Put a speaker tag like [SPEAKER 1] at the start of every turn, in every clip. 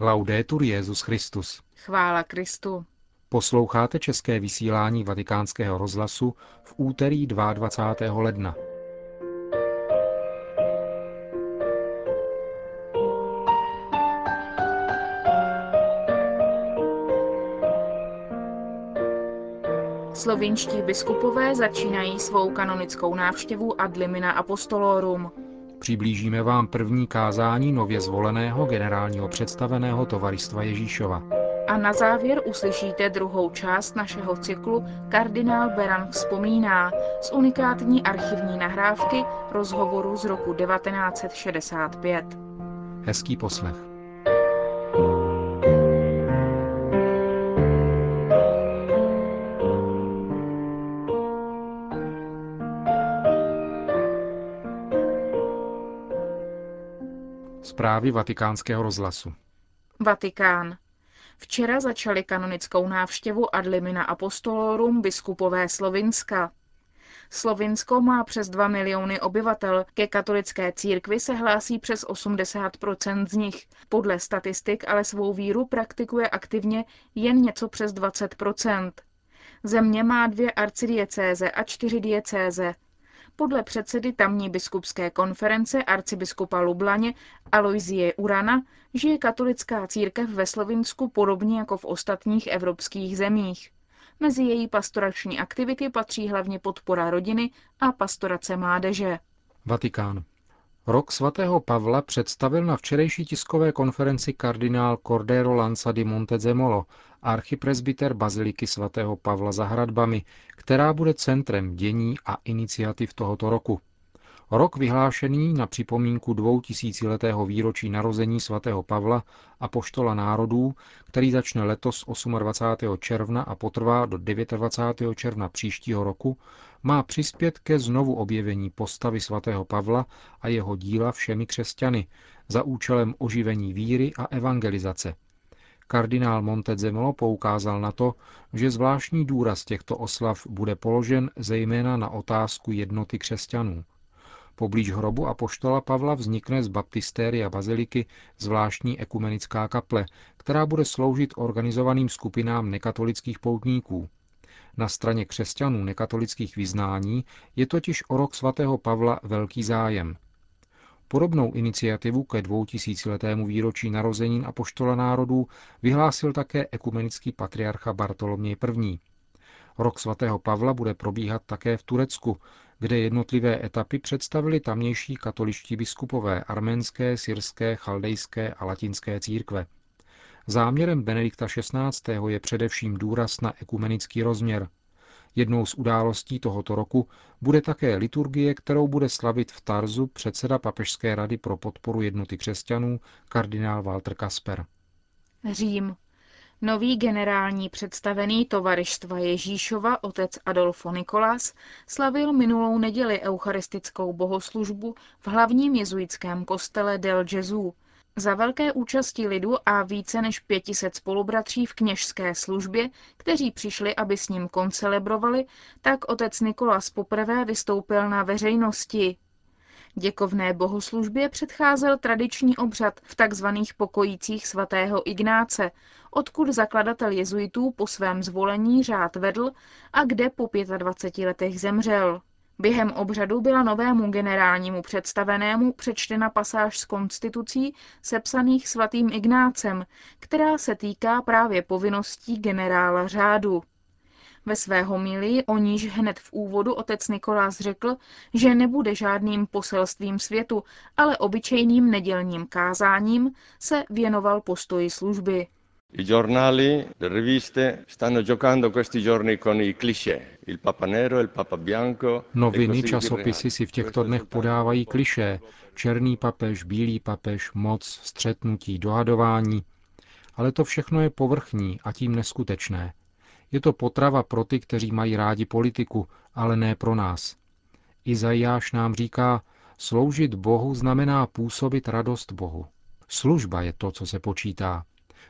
[SPEAKER 1] Laudetur Jezus Christus.
[SPEAKER 2] Chvála Kristu.
[SPEAKER 1] Posloucháte české vysílání Vatikánského rozhlasu v úterý 22. ledna.
[SPEAKER 2] Slovinští biskupové začínají svou kanonickou návštěvu ad limina apostolorum.
[SPEAKER 1] Přiblížíme vám první kázání nově zvoleného generálního představeného tovaristva Ježíšova.
[SPEAKER 2] A na závěr uslyšíte druhou část našeho cyklu Kardinál Beran vzpomíná z unikátní archivní nahrávky rozhovoru z roku 1965.
[SPEAKER 1] Hezký poslech. Zprávy vatikánského rozhlasu.
[SPEAKER 2] Vatikán. Včera začali kanonickou návštěvu ad limina apostolorum biskupové Slovinska. Slovinsko má přes 2 miliony obyvatel, ke katolické církvi se hlásí přes 80 z nich. Podle statistik ale svou víru praktikuje aktivně jen něco přes 20% Země má dvě arcidiecéze a čtyři diecéze. Podle předsedy tamní biskupské konference arcibiskupa Lublaně Aloizie Urana žije katolická církev ve Slovinsku podobně jako v ostatních evropských zemích. Mezi její pastorační aktivity patří hlavně podpora rodiny a pastorace mládeže.
[SPEAKER 1] Vatikán. Rok svatého Pavla představil na včerejší tiskové konferenci kardinál Cordero Lanza di Montezemolo, archipresbyter baziliky svatého Pavla za hradbami, která bude centrem dění a iniciativ tohoto roku. Rok vyhlášený na připomínku dvoutisíciletého výročí narození svatého Pavla a poštola národů, který začne letos 28. června a potrvá do 29. června příštího roku, má přispět ke znovu objevení postavy svatého Pavla a jeho díla všemi křesťany za účelem oživení víry a evangelizace. Kardinál Montezemolo poukázal na to, že zvláštní důraz těchto oslav bude položen zejména na otázku jednoty křesťanů. Poblíž hrobu a poštola Pavla vznikne z baptistéria baziliky zvláštní ekumenická kaple, která bude sloužit organizovaným skupinám nekatolických poutníků. Na straně křesťanů nekatolických vyznání je totiž o rok svatého Pavla velký zájem. Podobnou iniciativu ke dvoutisíciletému výročí narozenin a poštola národů vyhlásil také ekumenický patriarcha Bartoloměj I. Rok svatého Pavla bude probíhat také v Turecku, kde jednotlivé etapy představili tamnější katoličtí biskupové arménské, syrské, chaldejské a latinské církve. Záměrem Benedikta XVI. je především důraz na ekumenický rozměr. Jednou z událostí tohoto roku bude také liturgie, kterou bude slavit v Tarzu předseda Papežské rady pro podporu jednoty křesťanů kardinál Walter Kasper.
[SPEAKER 2] Řím. Nový generální představený tovarištva Ježíšova, otec Adolfo Nikolas, slavil minulou neděli eucharistickou bohoslužbu v hlavním jezuitském kostele Del Gesù, za velké účasti lidu a více než 500 spolubratří v kněžské službě, kteří přišli, aby s ním koncelebrovali, tak otec Nikolas poprvé vystoupil na veřejnosti. Děkovné bohoslužbě předcházel tradiční obřad v takzvaných pokojících svatého Ignáce, odkud zakladatel jezuitů po svém zvolení řád vedl a kde po 25 letech zemřel. Během obřadu byla novému generálnímu představenému přečtena pasáž z konstitucí sepsaných svatým Ignácem, která se týká právě povinností generála řádu. Ve své homilii, o níž hned v úvodu otec Nikolás řekl, že nebude žádným poselstvím světu, ale obyčejným nedělním kázáním, se věnoval postoji služby.
[SPEAKER 3] I giornali, le riviste stanno giocando questi giorni con i cliché. Il papa nero, il papa bianco.
[SPEAKER 1] E Noviny, časopisy si v těchto dnech podávají kliše. Černý papež, bílý papež, moc, střetnutí, dohadování. Ale to všechno je povrchní a tím neskutečné. Je to potrava pro ty, kteří mají rádi politiku, ale ne pro nás. Izajáš nám říká, sloužit Bohu znamená působit radost Bohu. Služba je to, co se počítá.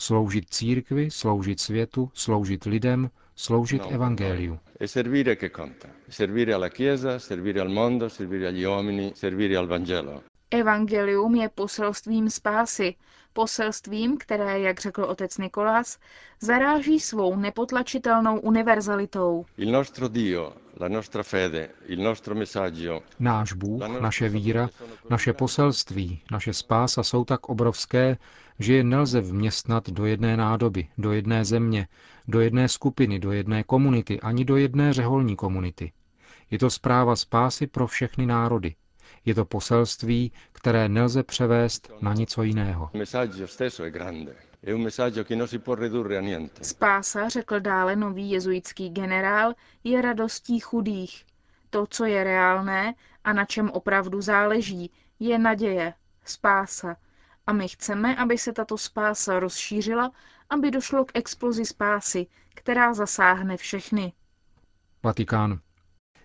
[SPEAKER 1] Sloužit církvi, sloužit světu, sloužit lidem, sloužit no, evangeliu.
[SPEAKER 3] No. E servire che conta. Servire alla Chiesa, servire al mondo, servire agli uomini, servire al Vangelo.
[SPEAKER 2] Evangelium je poselstvím spásy, poselstvím, které, jak řekl otec Nikolás, zaráží svou nepotlačitelnou univerzalitou.
[SPEAKER 3] Il nostro Dio,
[SPEAKER 1] Náš Bůh, naše víra, naše poselství, naše spása jsou tak obrovské, že je nelze vměstnat do jedné nádoby, do jedné země, do jedné skupiny, do jedné komunity, ani do jedné řeholní komunity. Je to zpráva spásy pro všechny národy. Je to poselství, které nelze převést na něco jiného.
[SPEAKER 3] il messaggio stesso è grande, è un messaggio che non si può ridurre a niente.
[SPEAKER 2] Spása, řekl dále nový jezuitský generál, je radostí chudých. To, co je reálné a na čem opravdu záleží, je naděje, spása. A my chceme, aby se tato spása rozšířila, aby došlo k explozi spásy, která zasáhne všechny.
[SPEAKER 1] Vatikán.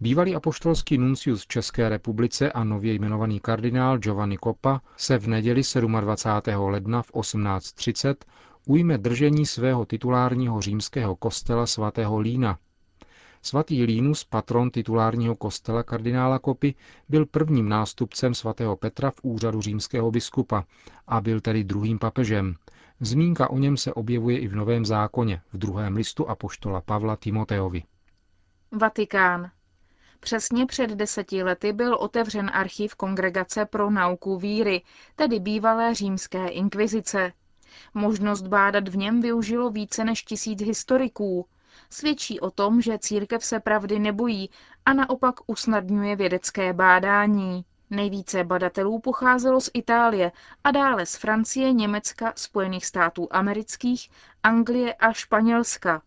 [SPEAKER 1] Bývalý apoštolský nuncius České republice a nově jmenovaný kardinál Giovanni Coppa se v neděli 27. ledna v 18.30 ujme držení svého titulárního římského kostela svatého Lína. Svatý Línus, patron titulárního kostela kardinála Kopy, byl prvním nástupcem svatého Petra v úřadu římského biskupa a byl tedy druhým papežem. Zmínka o něm se objevuje i v Novém zákoně, v druhém listu apoštola Pavla Timoteovi.
[SPEAKER 2] Vatikán. Přesně před deseti lety byl otevřen archiv Kongregace pro nauku víry, tedy bývalé římské inkvizice. Možnost bádat v něm využilo více než tisíc historiků. Svědčí o tom, že církev se pravdy nebojí a naopak usnadňuje vědecké bádání. Nejvíce badatelů pocházelo z Itálie a dále z Francie, Německa, Spojených států amerických, Anglie a Španělska.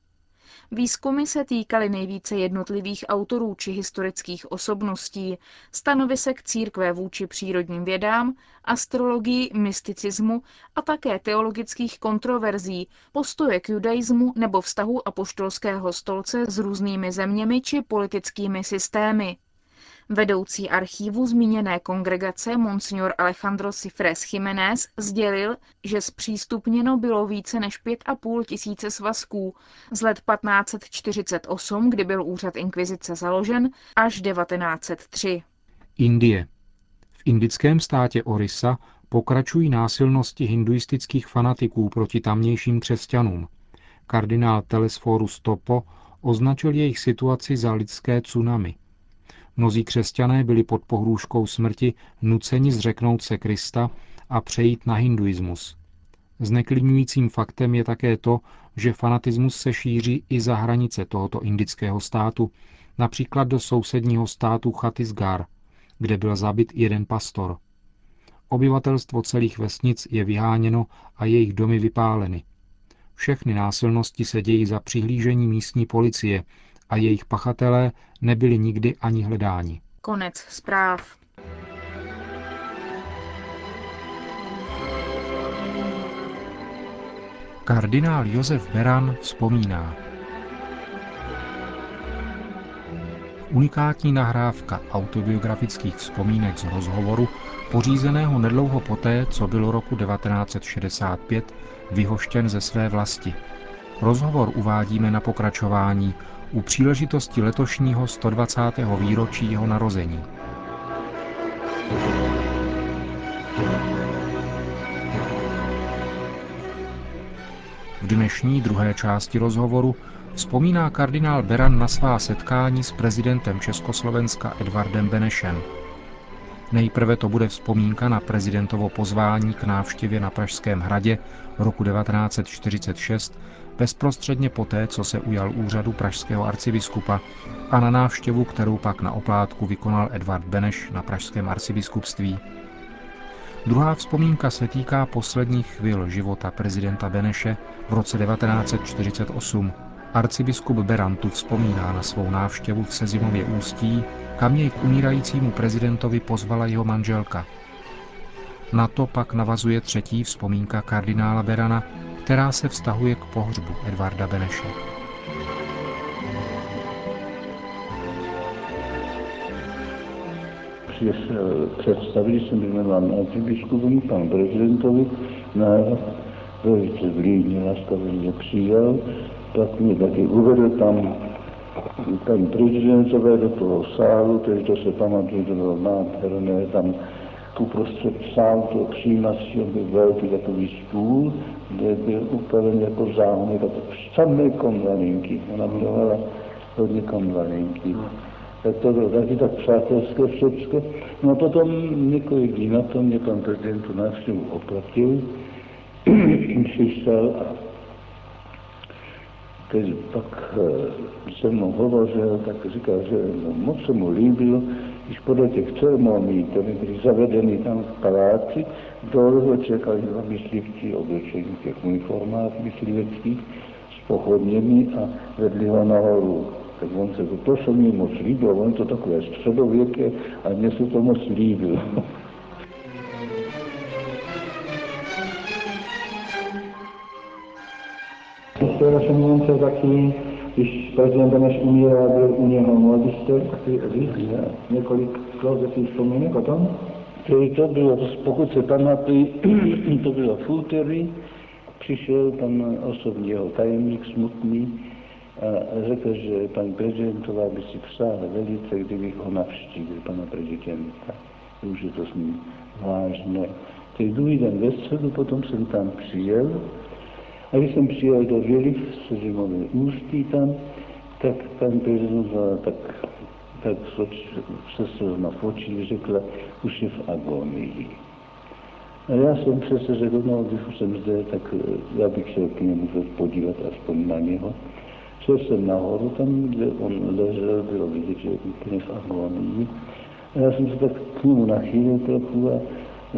[SPEAKER 2] Výzkumy se týkaly nejvíce jednotlivých autorů či historických osobností, stanovisek církve vůči přírodním vědám, astrologii, mysticismu a také teologických kontroverzí, postoje k judaismu nebo vztahu apoštolského stolce s různými zeměmi či politickými systémy. Vedoucí archívu zmíněné kongregace Monsignor Alejandro Cifres Jiménez sdělil, že zpřístupněno bylo více než 5,5 tisíce svazků z let 1548, kdy byl úřad inkvizice založen, až 1903.
[SPEAKER 1] Indie. V indickém státě Orissa pokračují násilnosti hinduistických fanatiků proti tamnějším křesťanům. Kardinál Telesforus Topo označil jejich situaci za lidské tsunami. Mnozí křesťané byli pod pohrůžkou smrti nuceni zřeknout se Krista a přejít na hinduismus. Zneklidňujícím faktem je také to, že fanatismus se šíří i za hranice tohoto indického státu, například do sousedního státu Chhattisgarh, kde byl zabit jeden pastor. Obyvatelstvo celých vesnic je vyháněno a jejich domy vypáleny. Všechny násilnosti se dějí za přihlížení místní policie a jejich pachatelé nebyli nikdy ani hledáni.
[SPEAKER 2] Konec zpráv.
[SPEAKER 1] Kardinál Josef Beran vzpomíná. Unikátní nahrávka autobiografických vzpomínek z rozhovoru, pořízeného nedlouho poté, co bylo roku 1965 vyhoštěn ze své vlasti. Rozhovor uvádíme na pokračování u příležitosti letošního 120. výročí jeho narození. V dnešní druhé části rozhovoru vzpomíná kardinál Beran na svá setkání s prezidentem Československa Edvardem Benešem. Nejprve to bude vzpomínka na prezidentovo pozvání k návštěvě na Pražském hradě roku 1946 bezprostředně poté, co se ujal úřadu pražského arcibiskupa a na návštěvu, kterou pak na oplátku vykonal Edvard Beneš na pražském arcibiskupství. Druhá vzpomínka se týká posledních chvil života prezidenta Beneše v roce 1948. Arcibiskup Berantu vzpomíná na svou návštěvu v Sezimově ústí, kam jej k umírajícímu prezidentovi pozvala jeho manželka. Na to pak navazuje třetí vzpomínka kardinála Berana, která se vztahuje k pohřbu Edvarda Beneše.
[SPEAKER 4] Přišel představit, jsem jmenován arcibiskupem, panu prezidentovi, na velice vlídně laskavě mě přijal, pak mě taky uvedl tam ten prezident se do toho sálu, takže to se pamatuju, to bylo nádherné, tam uprostřed sál toho přijímacího byl velký takový stůl, kde byl upraven jako záhonek a to samé konvalinky. Ona milovala hodně konvalinky. Tak to bylo taky tak přátelské všecko. No a potom několik dní na to mě pan prezident tu návštěvu oplatil, přišel a když pak eh, se mnou hovořil, tak říkal, že no, moc se mu líbilo, když podle těch ceremoní, které byly zavedeny tam v paláci, dole čekali na myslivci oblečení těch uniformách mysliveckých s pochodněmi a vedli ho nahoru. Tak on se to, to se mi moc líbilo, on to takové středověké a mně se to moc líbilo.
[SPEAKER 5] Včera jsem Němce taky, když prezident Beneš umíral, byl u něho mladistě, taky já. několik slov svých vzpomínek o tom.
[SPEAKER 4] To, to bylo, pokud se pamatují, to bylo v úterý, přišel pan osobní jeho tajemník smutný a řekl, že pan prezidentová by si přála velice, kdyby ho navštívil, pana prezidenta. Už je to s ním vážné. Teď druhý den ve středu potom jsem tam přijel a když jsem přijel do Věly v Seřimové ústí tam, tak pan prezident tak, tak se slzna v očích řekla, už je v agonii. A já jsem přece řekl, no když jsem zde, tak eh, já bych šel k němu podívat aspoň na něho. Šel jsem nahoru, tam, kde on ležel, bylo vidět, že je úplně v agonii. A já jsem se tak k němu nachýlil trochu a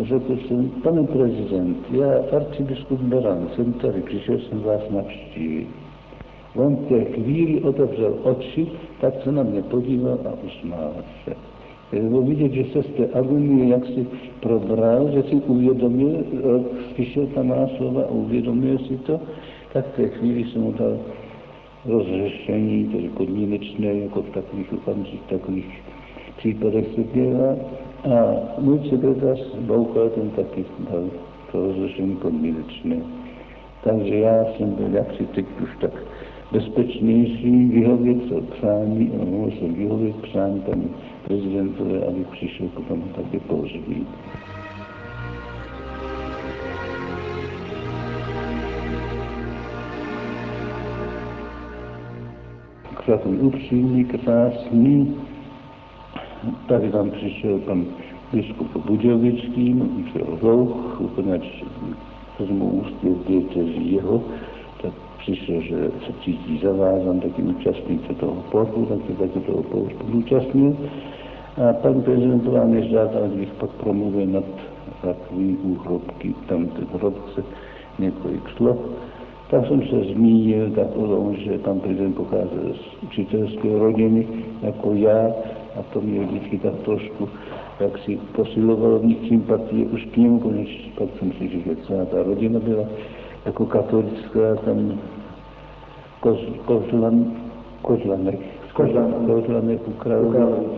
[SPEAKER 4] řekl jsem, pane prezident, já arcibiskup Beran, jsem tady, přišel jsem vás navštívit. On v té chvíli otevřel oči, tak se na mě podíval a usmál se. Bylo vidět, že se z té agonie jak si probral, že si uvědomil, slyšel ta má slova a uvědomil si to, tak v té chvíli jsem mu dal rozřešení, tedy podmínečné, jako v takových okamžích, takových případech se dělá. A můj sekretář Bouka, ten taky dal to rozřešení podmínečné. Takže já jsem byl jaksi teď už tak bezpečnější, vyhovět přání, a mohl jsem vyhovět přání paní prezidentové, aby přišel potom také pohřbít. Takový upřímný, krásný, tady tam přišel pan biskup Budějovický, přišel úplně z mou ústě v jeho, tak přišel, že se cítí zavázan, taky účastnit se toho pohřbu, tak se taky toho pohřbu účastnil. A pan prezidentová mě žádal, když pak promluvil nad takový úhrobky, tam ten hrobce několik slov. Tak jsem se zmínil tak o tom, že pan prezident pocházel z učitelské rodiny, jako já, a to mě vždycky tak trošku jak si posilovalo v nich sympatie už k němu, konečně pak jsem si říkal, celá ta rodina byla jako katolická, tam koz, kozlan, kozlanek, kozlanek králu,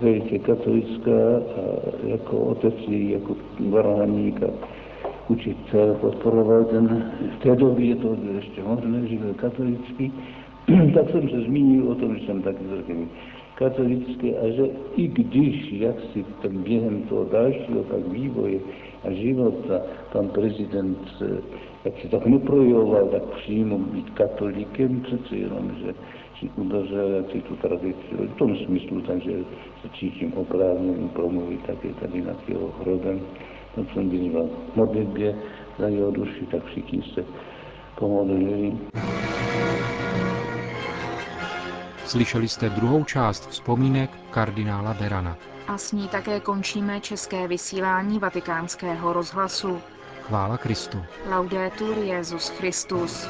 [SPEAKER 4] velice katolická a jako otec jako varhaník a učitel podporoval ten, v té době je to ještě možné, že byl katolický, tak jsem se zmínil o tom, že jsem taky zrkavý katolické a že i když, jak si tam během toho dalšího tak vývoje a života pan prezident jak si tak neprojevoval tak přímo být katolikem, přece jenom, že si udržel jak si tu tradici v tom smyslu, takže se cítím oprávněný promluvit také tady nad jeho hrodem. Tak jsem vyzval modlitbě za jeho duši, tak všichni se pomodlili.
[SPEAKER 1] Slyšeli jste druhou část vzpomínek kardinála Berana.
[SPEAKER 2] A s ní také končíme české vysílání vatikánského rozhlasu.
[SPEAKER 1] Chvála Kristu.
[SPEAKER 2] Laudetur Jezus Christus.